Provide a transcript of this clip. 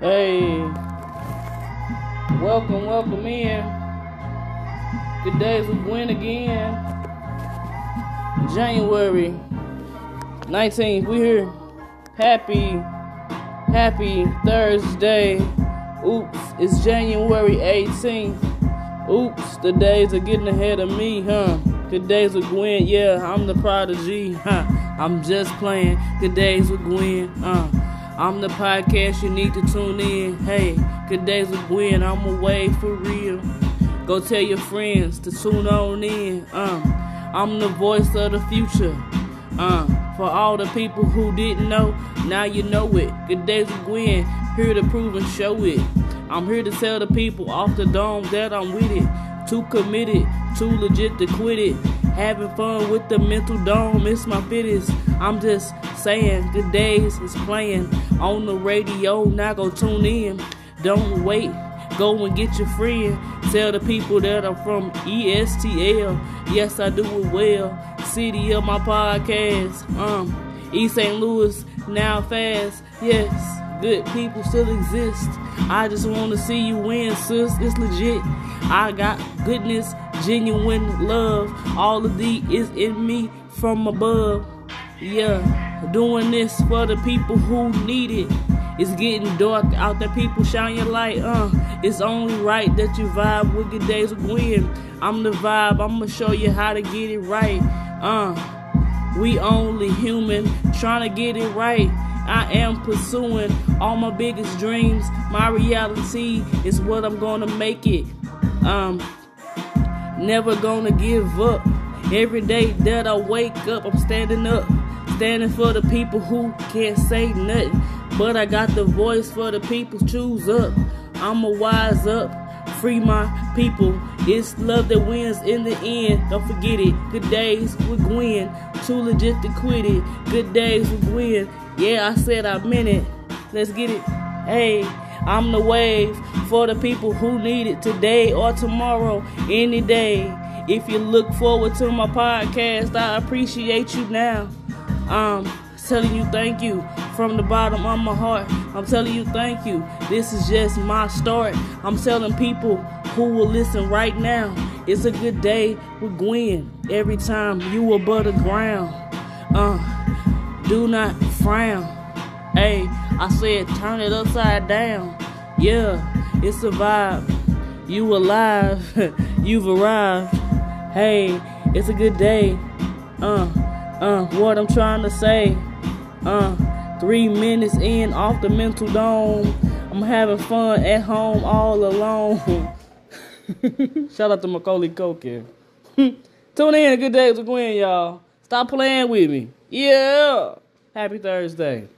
Hey, welcome, welcome in. Good days with Gwen again. January 19th, we here. Happy, happy Thursday. Oops, it's January 18th. Oops, the days are getting ahead of me, huh? Good days with Gwen, yeah, I'm the prodigy, huh? I'm just playing. Good days with Gwen, uh. I'm the podcast you need to tune in. Hey, good days with Gwen, I'm away for real. Go tell your friends to tune on in. Um, I'm the voice of the future. Uh, for all the people who didn't know, now you know it. Good days with Gwen, here to prove and show it. I'm here to tell the people off the dome that I'm with it. Too committed, too legit to quit it. Having fun with the mental dome, it's my fittest. I'm just saying, good days is playing on the radio. Now go tune in. Don't wait. Go and get your friend. Tell the people that I'm from ESTL. Yes, I do it well. City of my podcast. Um, East St. Louis, now fast. Yes, good people still exist. I just want to see you win, sis. It's legit. I got goodness, genuine love. All of thee is in me from above. Yeah, doing this for the people who need it. It's getting dark out there, people shine your light. Uh, it's only right that you vibe with good days of Gwen. I'm the vibe, I'ma show you how to get it right. Uh, we only human, trying to get it right. I am pursuing all my biggest dreams. My reality is what I'm gonna make it. Um, never gonna give up. Every day that I wake up, I'm standing up, standing for the people who can't say nothing. But I got the voice for the people. Choose up. I'ma wise up. Free my people. It's love that wins in the end. Don't forget it. Good days with Gwen. Too legit to quit it. Good days with Gwen. Yeah, I said I meant it. Let's get it. Hey, I'm the wave for the people who need it today or tomorrow, any day. If you look forward to my podcast, I appreciate you now. Um, telling you thank you from the bottom of my heart. I'm telling you thank you. This is just my start. I'm telling people who will listen right now. It's a good day with Gwen. Every time you above the ground. Uh, do not frown. Hey, I said turn it upside down. Yeah, it's a vibe. You alive. You've arrived. Hey, it's a good day. Uh, uh, what I'm trying to say. Uh, three minutes in off the mental dome. I'm having fun at home all alone. Shout out to Macaulay Culkin. Tune in. Good days with Gwen, y'all. Stop playing with me. Yeah. Happy Thursday.